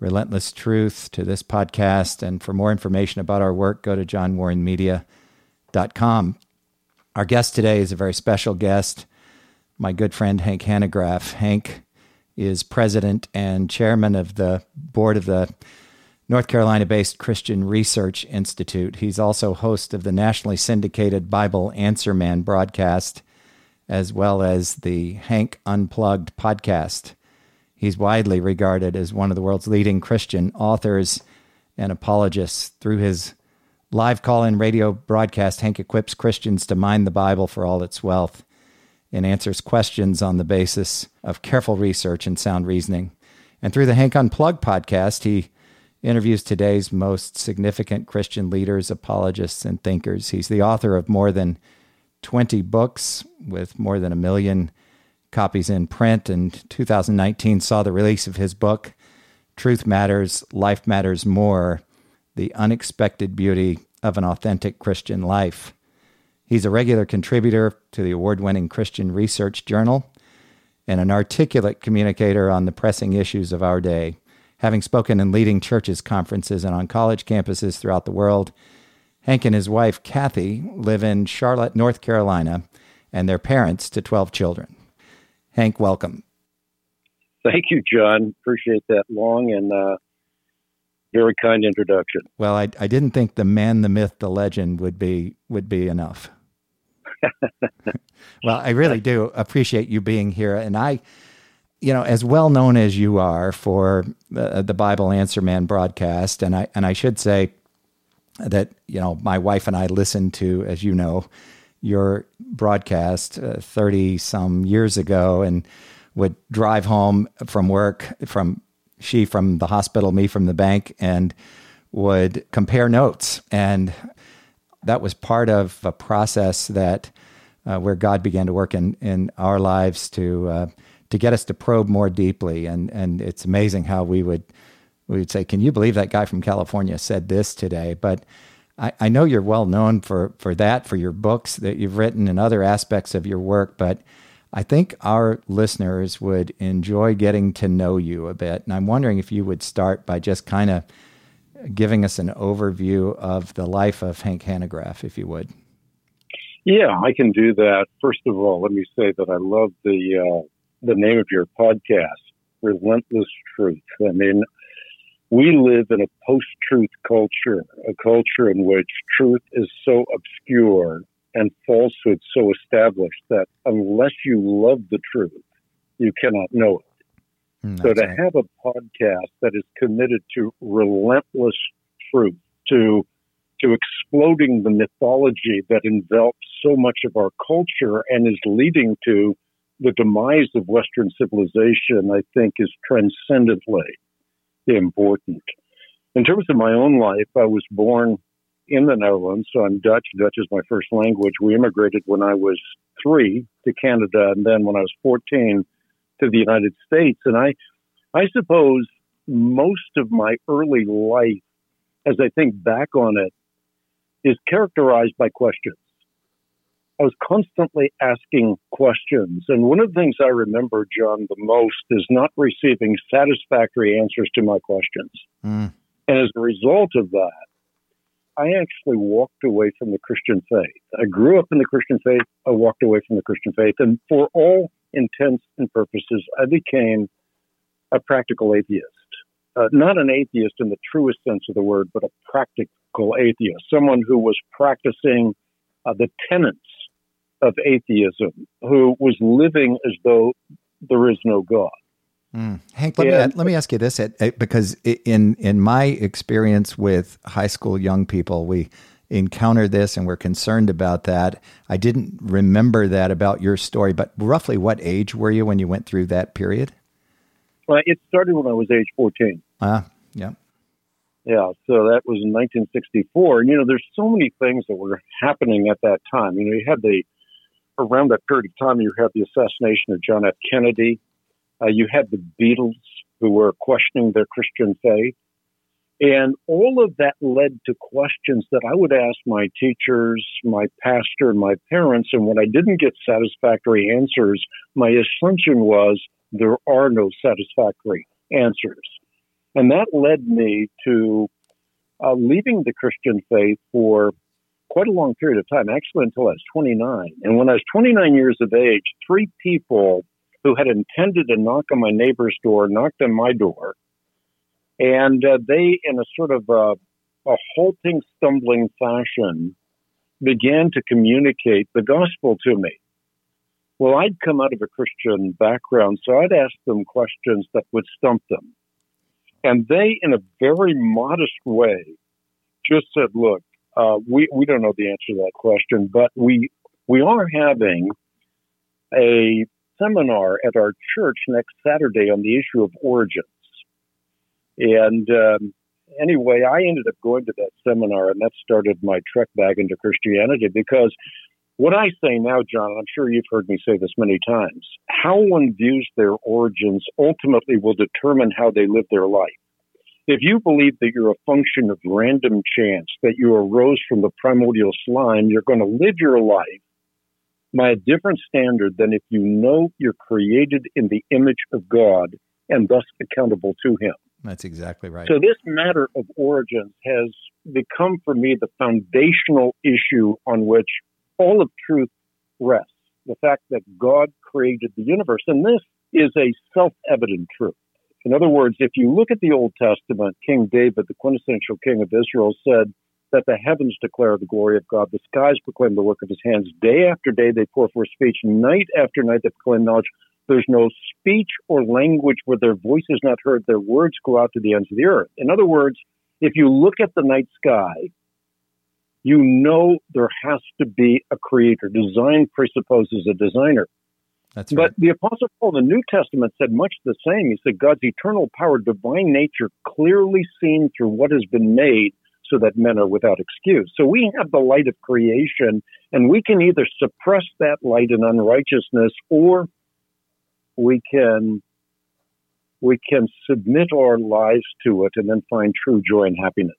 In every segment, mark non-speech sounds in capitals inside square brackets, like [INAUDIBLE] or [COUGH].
Relentless Truth, to this podcast. And for more information about our work, go to johnwarrenmedia.com. Our guest today is a very special guest, my good friend Hank Hanegraaff. Hank is president and chairman of the board of the North Carolina based Christian Research Institute. He's also host of the nationally syndicated Bible Answer Man broadcast, as well as the Hank Unplugged podcast. He's widely regarded as one of the world's leading Christian authors and apologists. Through his live call in radio broadcast, Hank equips Christians to mine the Bible for all its wealth and answers questions on the basis of careful research and sound reasoning. And through the Hank Unplugged podcast, he interviews today's most significant Christian leaders, apologists, and thinkers. He's the author of more than 20 books with more than a million copies in print, and 2019 saw the release of his book, Truth Matters, Life Matters More The Unexpected Beauty of an Authentic Christian Life. He's a regular contributor to the award winning Christian Research Journal and an articulate communicator on the pressing issues of our day having spoken in leading churches, conferences, and on college campuses throughout the world. Hank and his wife, Kathy, live in Charlotte, North Carolina, and they're parents to 12 children. Hank, welcome. Thank you, John. Appreciate that long and uh, very kind introduction. Well, I, I didn't think the man, the myth, the legend would be would be enough. [LAUGHS] well, I really do appreciate you being here, and I you know, as well known as you are for the, the Bible Answer Man broadcast, and I and I should say that you know my wife and I listen to, as you know, your broadcast thirty uh, some years ago, and would drive home from work from she from the hospital, me from the bank, and would compare notes, and that was part of a process that uh, where God began to work in in our lives to. Uh, to get us to probe more deeply. And and it's amazing how we would we would say, "Can you believe that guy from California said this today?" But I, I know you're well known for for that, for your books that you've written and other aspects of your work, but I think our listeners would enjoy getting to know you a bit. And I'm wondering if you would start by just kind of giving us an overview of the life of Hank Hanegraaff, if you would. Yeah, I can do that. First of all, let me say that I love the uh, the name of your podcast, Relentless Truth. I mean, we live in a post truth culture, a culture in which truth is so obscure and falsehood so established that unless you love the truth, you cannot know it. Mm, so to right. have a podcast that is committed to relentless truth, to to exploding the mythology that envelops so much of our culture and is leading to the demise of Western civilization, I think, is transcendently important. In terms of my own life, I was born in the Netherlands, so I'm Dutch. Dutch is my first language. We immigrated when I was three to Canada, and then when I was 14 to the United States. And I, I suppose most of my early life, as I think back on it, is characterized by questions. I was constantly asking questions. And one of the things I remember, John, the most is not receiving satisfactory answers to my questions. Mm. And as a result of that, I actually walked away from the Christian faith. I grew up in the Christian faith. I walked away from the Christian faith. And for all intents and purposes, I became a practical atheist. Uh, not an atheist in the truest sense of the word, but a practical atheist, someone who was practicing uh, the tenets of atheism who was living as though there is no God. Mm. Hank, let and, me let me ask you this, because in in my experience with high school young people, we encounter this and we're concerned about that. I didn't remember that about your story, but roughly what age were you when you went through that period? Well, it started when I was age fourteen. Ah, yeah. Yeah, so that was in 1964. And, you know, there's so many things that were happening at that time. You know, you had the, around that period of time, you had the assassination of John F. Kennedy. Uh, you had the Beatles who were questioning their Christian faith. And all of that led to questions that I would ask my teachers, my pastor, my parents. And when I didn't get satisfactory answers, my assumption was there are no satisfactory answers. And that led me to uh, leaving the Christian faith for quite a long period of time, actually until I was 29. And when I was 29 years of age, three people who had intended to knock on my neighbor's door knocked on my door. And uh, they, in a sort of a, a halting, stumbling fashion, began to communicate the gospel to me. Well, I'd come out of a Christian background, so I'd ask them questions that would stump them. And they, in a very modest way, just said, look, uh, we, we don't know the answer to that question, but we, we are having a seminar at our church next Saturday on the issue of origins. And um, anyway, I ended up going to that seminar, and that started my trek back into Christianity because what I say now, John, I'm sure you've heard me say this many times, how one views their origins ultimately will determine how they live their life. If you believe that you're a function of random chance, that you arose from the primordial slime, you're going to live your life by a different standard than if you know you're created in the image of God and thus accountable to Him. That's exactly right. So, this matter of origins has become for me the foundational issue on which all of truth rests the fact that God created the universe. And this is a self evident truth. In other words, if you look at the Old Testament, King David, the quintessential king of Israel, said that the heavens declare the glory of God, the skies proclaim the work of his hands. Day after day they pour forth speech, night after night they proclaim knowledge. There's no speech or language where their voice is not heard, their words go out to the ends of the earth. In other words, if you look at the night sky you know there has to be a creator. Design presupposes a designer. That's right. But the Apostle Paul in the New Testament said much the same. He said God's eternal power, divine nature, clearly seen through what has been made so that men are without excuse. So we have the light of creation, and we can either suppress that light in unrighteousness or we can we can submit our lives to it and then find true joy and happiness.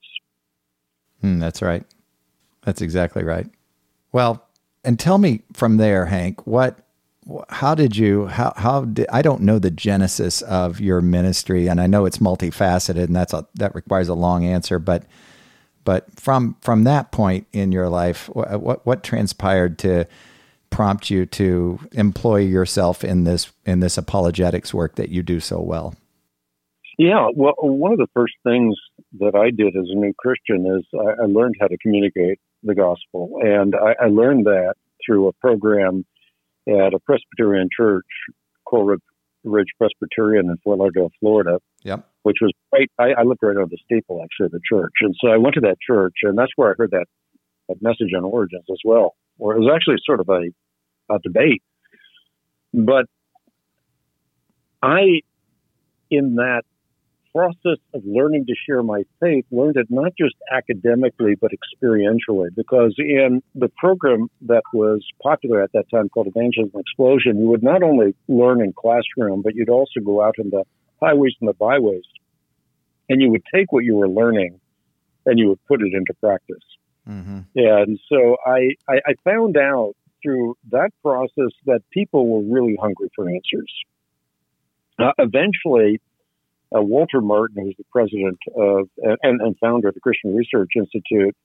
Mm, that's right. That's exactly right. Well, and tell me from there, Hank, what how did you how how did I don't know the genesis of your ministry and I know it's multifaceted and that's a that requires a long answer but but from from that point in your life what uh, what, what transpired to prompt you to employ yourself in this in this apologetics work that you do so well yeah well one of the first things that I did as a new Christian is I, I learned how to communicate the gospel. And I, I learned that through a program at a Presbyterian church, Coral Ridge Presbyterian in Fort Lauderdale, Florida. Yep. Which was right. I, I lived right on the steeple, actually, of the church. And so I went to that church, and that's where I heard that, that message on origins as well. Or it was actually sort of a, a debate. But I, in that process of learning to share my faith, learned it not just academically, but experientially. Because in the program that was popular at that time called Evangelism Explosion, you would not only learn in classroom, but you'd also go out in the highways and the byways. And you would take what you were learning and you would put it into practice. Mm-hmm. And so I, I, I found out through that process that people were really hungry for answers. Uh, eventually, uh, Walter Martin, who's the president of and, and, founder of the Christian Research Institute,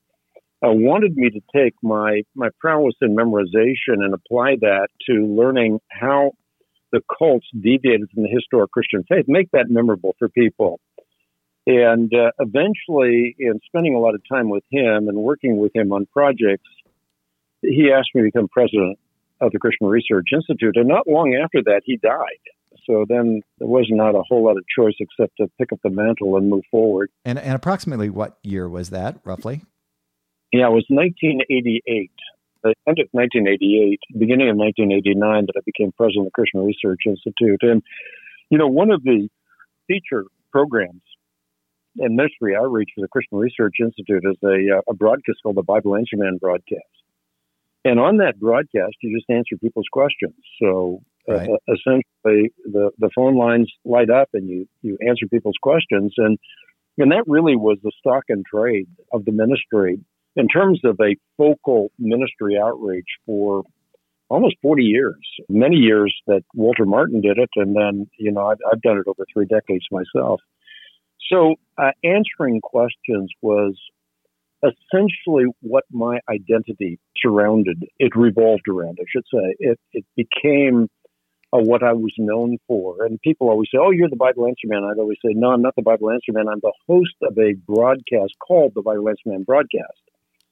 uh, wanted me to take my my prowess in memorization and apply that to learning how the cults deviated from the historic Christian faith, make that memorable for people. And uh, eventually, in spending a lot of time with him and working with him on projects, he asked me to become president of the Christian Research Institute. And not long after that, he died. So then there was not a whole lot of choice except to pick up the mantle and move forward. And, and approximately what year was that, roughly? Yeah, it was 1988. The end of 1988, beginning of 1989, that I became president of the Christian Research Institute. And, you know, one of the feature programs and ministry outreach for the Christian Research Institute is a, uh, a broadcast called the Bible Answer Man broadcast. And on that broadcast, you just answer people's questions. So right. uh, essentially, the, the phone lines light up and you, you answer people's questions. And, and that really was the stock and trade of the ministry in terms of a focal ministry outreach for almost 40 years, many years that Walter Martin did it. And then, you know, I've, I've done it over three decades myself. So uh, answering questions was essentially what my identity surrounded, it revolved around, I should say. It, it became uh, what I was known for. And people always say, Oh, you're the Bible Answer Man. I'd always say, No, I'm not the Bible Answer Man. I'm the host of a broadcast called the Bible Answer Man broadcast.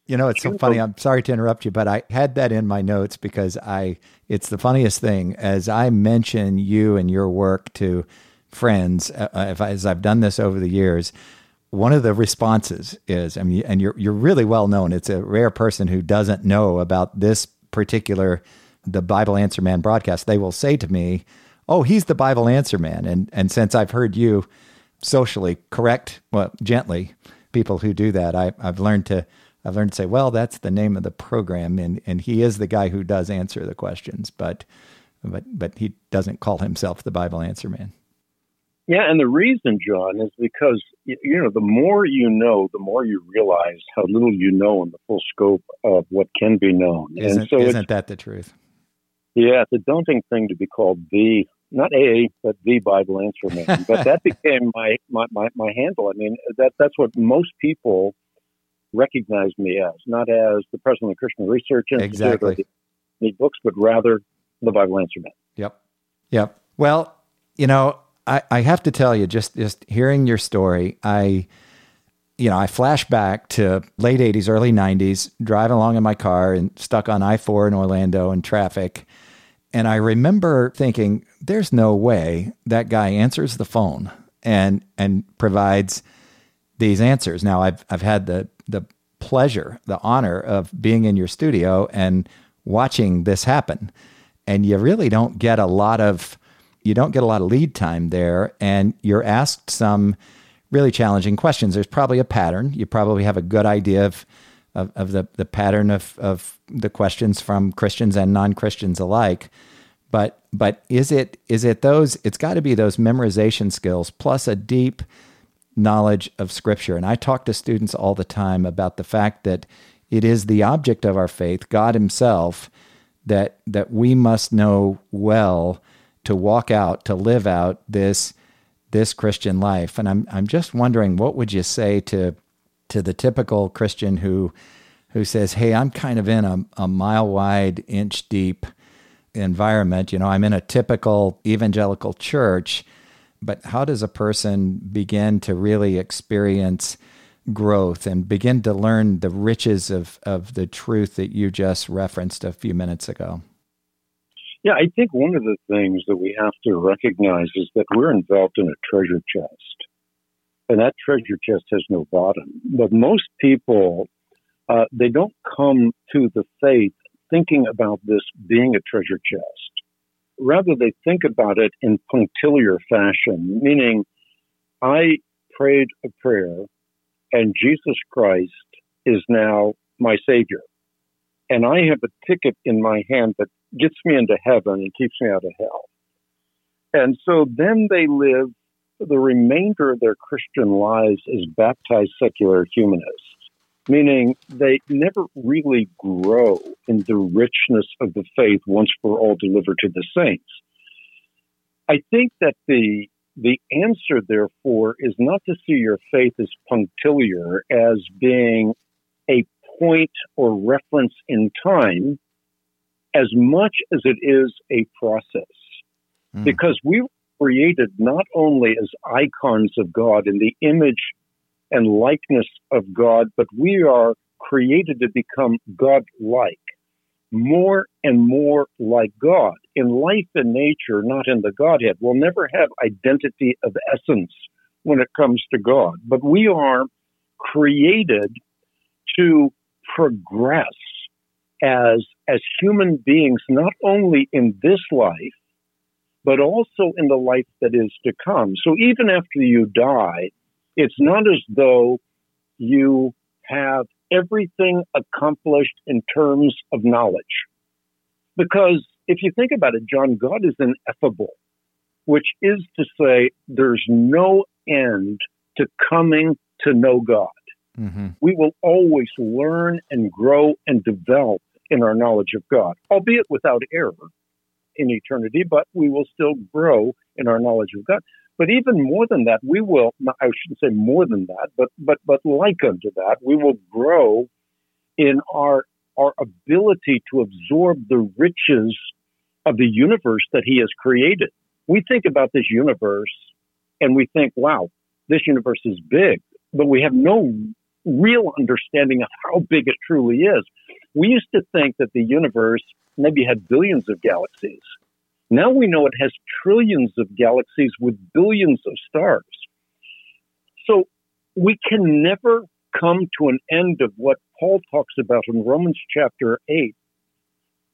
You know, it's so funny. I'm sorry to interrupt you, but I had that in my notes because I, it's the funniest thing as I mention you and your work to friends, uh, uh if I, as I've done this over the years, one of the responses is, I mean, and you're, you're really well known. It's a rare person who doesn't know about this particular, the Bible Answer Man broadcast. They will say to me, Oh, he's the Bible Answer Man. And, and since I've heard you socially correct, well, gently people who do that, I, I've learned to, I've learned to say, well, that's the name of the program, and and he is the guy who does answer the questions, but but but he doesn't call himself the Bible answer man. Yeah, and the reason, John, is because you know the more you know, the more you realize how little you know in the full scope of what can be known. Isn't, and so isn't that the truth? Yeah, it's a daunting thing to be called the not a but the Bible answer man. [LAUGHS] but that became my, my my my handle. I mean, that that's what most people recognize me as, not as the president of Christian Research Institute exactly. or books, but rather the Bible Answer Man. Yep. Yep. Well, you know, I, I have to tell you, just just hearing your story, I you know, I flash back to late 80s, early 90s, driving along in my car and stuck on I 4 in Orlando in traffic. And I remember thinking, there's no way that guy answers the phone and and provides these answers. Now I've I've had the the pleasure, the honor of being in your studio and watching this happen. And you really don't get a lot of you don't get a lot of lead time there and you're asked some really challenging questions. There's probably a pattern. You probably have a good idea of of, of the, the pattern of, of the questions from Christians and non-Christians alike. But but is it is it those it's got to be those memorization skills plus a deep knowledge of Scripture. And I talk to students all the time about the fact that it is the object of our faith, God Himself, that that we must know well to walk out, to live out this this Christian life. And I'm I'm just wondering, what would you say to to the typical Christian who who says, "Hey, I'm kind of in a, a mile wide, inch deep." environment you know i'm in a typical evangelical church but how does a person begin to really experience growth and begin to learn the riches of, of the truth that you just referenced a few minutes ago? Yeah, I think one of the things that we have to recognize is that we're involved in a treasure chest. And that treasure chest has no bottom. But most people, uh, they don't come to the faith thinking about this being a treasure chest rather they think about it in punctiliar fashion, meaning I prayed a prayer and Jesus Christ is now my Savior. And I have a ticket in my hand that gets me into heaven and keeps me out of hell. And so then they live the remainder of their Christian lives as baptized secular humanists meaning they never really grow in the richness of the faith once for all delivered to the saints. I think that the the answer, therefore, is not to see your faith as punctiliar, as being a point or reference in time, as much as it is a process. Mm. Because we created not only as icons of God in the image and likeness of God, but we are created to become God like, more and more like God. In life and nature, not in the Godhead. We'll never have identity of essence when it comes to God, but we are created to progress as, as human beings, not only in this life, but also in the life that is to come. So even after you die, It's not as though you have everything accomplished in terms of knowledge. Because if you think about it, John, God is ineffable, which is to say, there's no end to coming to know God. Mm-hmm. We will always learn and grow and develop in our knowledge of God, albeit without error in eternity, but we will still grow in our knowledge of God. But even more than that, we will, I shouldn't say more than that, but, but, but like unto that, we will grow in our, our ability to absorb the riches of the universe that he has created. We think about this universe and we think, wow, this universe is big, but we have no real understanding of how big it truly is. We used to think that the universe maybe had billions of galaxies. Now we know it has trillions of galaxies with billions of stars. So we can never come to an end of what Paul talks about in Romans chapter 8.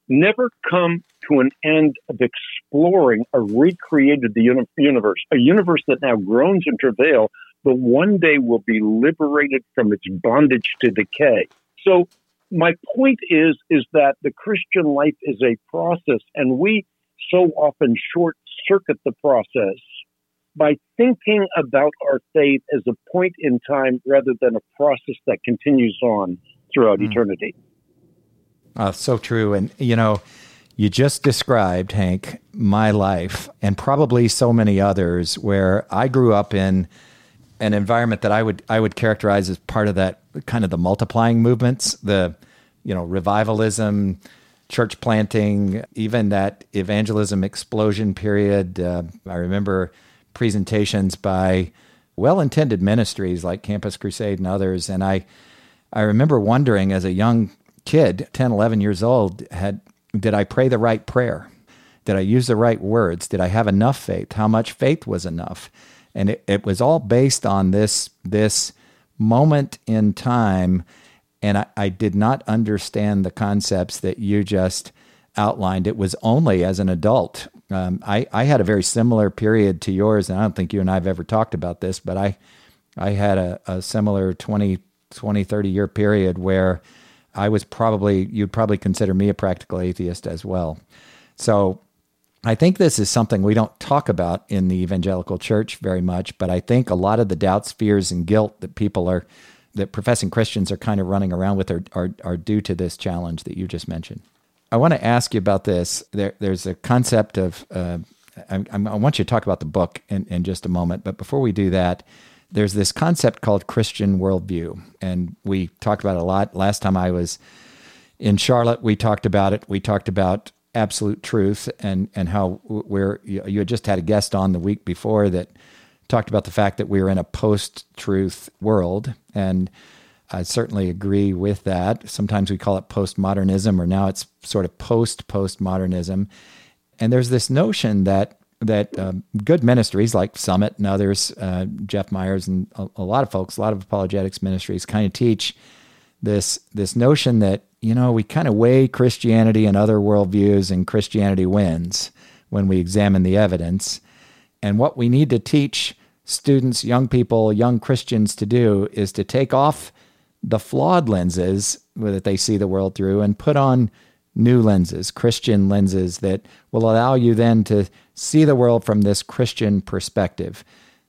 Never come to an end of exploring a recreated the universe, a universe that now groans in travail, but one day will be liberated from its bondage to decay. So my point is is that the Christian life is a process, and we so often short circuit the process by thinking about our faith as a point in time rather than a process that continues on throughout mm. eternity. Uh, so true, and you know. You just described, Hank, my life and probably so many others where I grew up in an environment that I would I would characterize as part of that kind of the multiplying movements, the you know revivalism, church planting, even that evangelism explosion period. Uh, I remember presentations by well-intended ministries like Campus Crusade and others, and I I remember wondering as a young kid, 10, 11 years old, had did I pray the right prayer? Did I use the right words? Did I have enough faith? How much faith was enough? And it, it was all based on this this moment in time. And I, I, did not understand the concepts that you just outlined. It was only as an adult. Um, I, I had a very similar period to yours and i don't think you and i have ever talked about this but i i had a, a similar 20 20 30 year period where i was probably you'd probably consider me a practical atheist as well. So I think this is something we don't talk about in the evangelical church very much, but I think a lot of the doubts, fears, and guilt that people are, that professing Christians are kind of running around with are, are, are due to this challenge that you just mentioned. I want to ask you about this. There, there's a concept of, uh, I, I, want you to talk about the book in, in just a moment, but before we do that, there's this concept called Christian worldview. And we talked about it a lot. Last time I was in Charlotte, we talked about it. We talked about absolute truth and and how we're you had just had a guest on the week before that talked about the fact that we're in a post-truth world and I certainly agree with that. Sometimes we call it postmodernism or now it's sort of post-postmodernism. And there's this notion that that um, good ministries like Summit and others, uh, Jeff Myers and a, a lot of folks, a lot of apologetics ministries kind of teach this this notion that you know, we kind of weigh Christianity and other worldviews, and Christianity wins when we examine the evidence. And what we need to teach students, young people, young Christians to do is to take off the flawed lenses that they see the world through and put on new lenses, Christian lenses that will allow you then to see the world from this Christian perspective.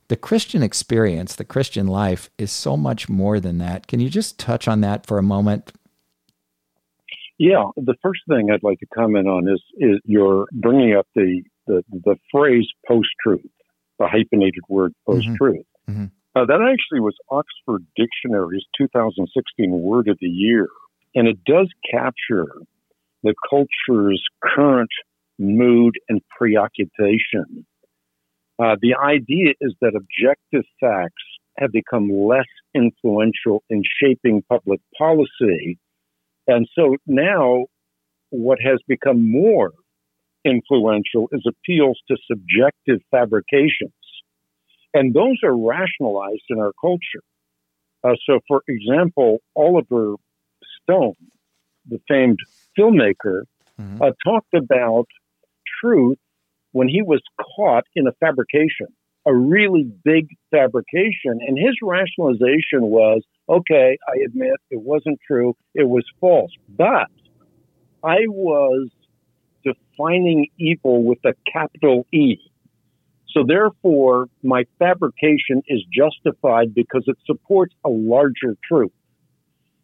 The Christian experience, the Christian life, is so much more than that. Can you just touch on that for a moment? Yeah, the first thing I'd like to comment on is is you're bringing up the the, the phrase post truth, the hyphenated word post truth. Mm-hmm. Mm-hmm. Uh, that actually was Oxford Dictionary's 2016 word of the year, and it does capture the culture's current mood and preoccupation. Uh, the idea is that objective facts have become less influential in shaping public policy and so now what has become more influential is appeals to subjective fabrications. And those are rationalized in our culture. Uh, so, for example, Oliver Stone, the famed filmmaker, mm-hmm. uh, talked about truth when he was caught in a fabrication. a really big fabrication. And his rationalization was okay, I admit it wasn't true, it was false. But I was defining evil with a capital E. So therefore, my fabrication is justified because it supports a larger truth.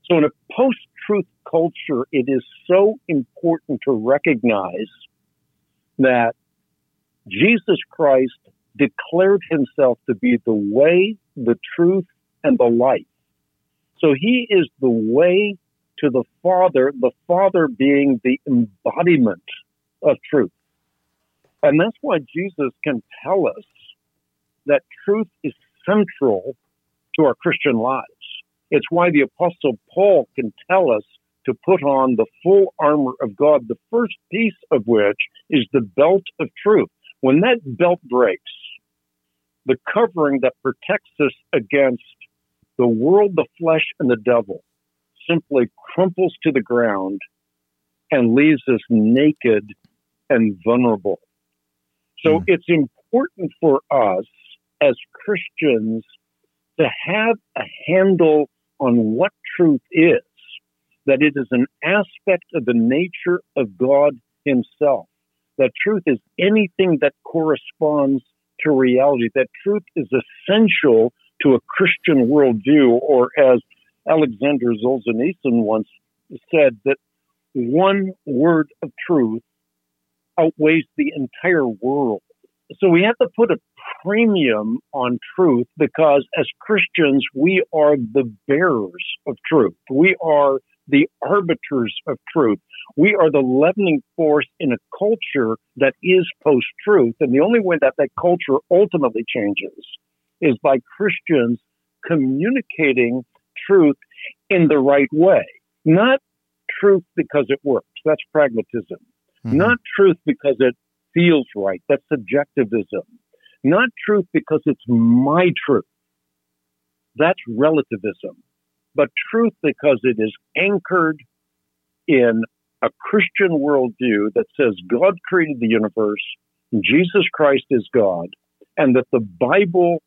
So in a post truth culture, it is so important to recognize that Jesus Christ declared himself to be the way, the truth, and the life. So he is the way to the Father, the Father being the embodiment of truth. And that's why Jesus can tell us that truth is central to our Christian lives. It's why the Apostle Paul can tell us to put on the full armor of God, the first piece of which is the belt of truth. When that belt breaks, the covering that protects us against the world, the flesh, and the devil simply crumples to the ground and leaves us naked and vulnerable. So mm. it's important for us as Christians to have a handle on what truth is, that it is an aspect of the nature of God Himself, that truth is anything that corresponds to reality, that truth is essential to a Christian worldview, or as Alexander Solzhenitsyn once said, that one word of truth outweighs the entire world. So we have to put a premium on truth because as Christians, we are the bearers of truth. We are the arbiters of truth. We are the leavening force in a culture that is post truth. And the only way that that culture ultimately changes is by Christians communicating truth in the right way, not truth because it works. That's pragmatism. Mm-hmm. Not truth because it feels right. That's subjectivism. Not truth because it's my truth. That's relativism. But truth because it is anchored in a Christian worldview that says God created the universe, Jesus Christ is God, and that the Bible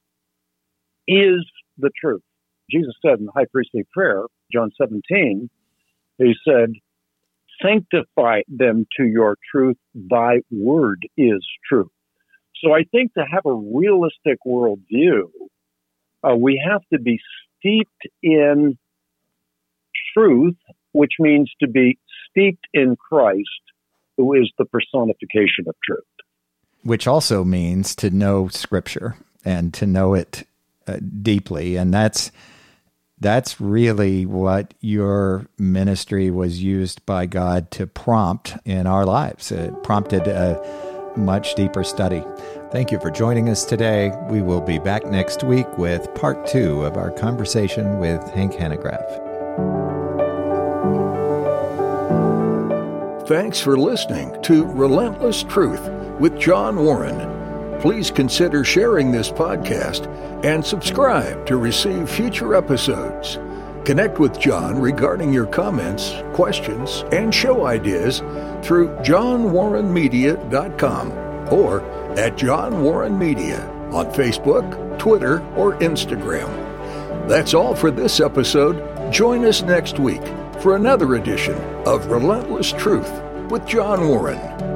is the truth. Jesus said in the high priestly prayer, John 17, he said, sanctify them to your truth. Thy word is true. So I think to have a realistic worldview, uh, we have to be steeped in truth, which means to be steeped in Christ, who is the personification of truth. Which also means to know Scripture and to know it uh, deeply. And that's that's really what your ministry was used by God to prompt in our lives. It prompted a much deeper study. Thank you for joining us today. We will be back next week with part two of our conversation with Hank Hanegraaff. Thanks for listening to Relentless Truth with John Warren please consider sharing this podcast and subscribe to receive future episodes. Connect with John regarding your comments, questions, and show ideas through johnwarrenmedia.com or at John Warren Media on Facebook, Twitter, or Instagram. That's all for this episode. Join us next week for another edition of Relentless Truth with John Warren.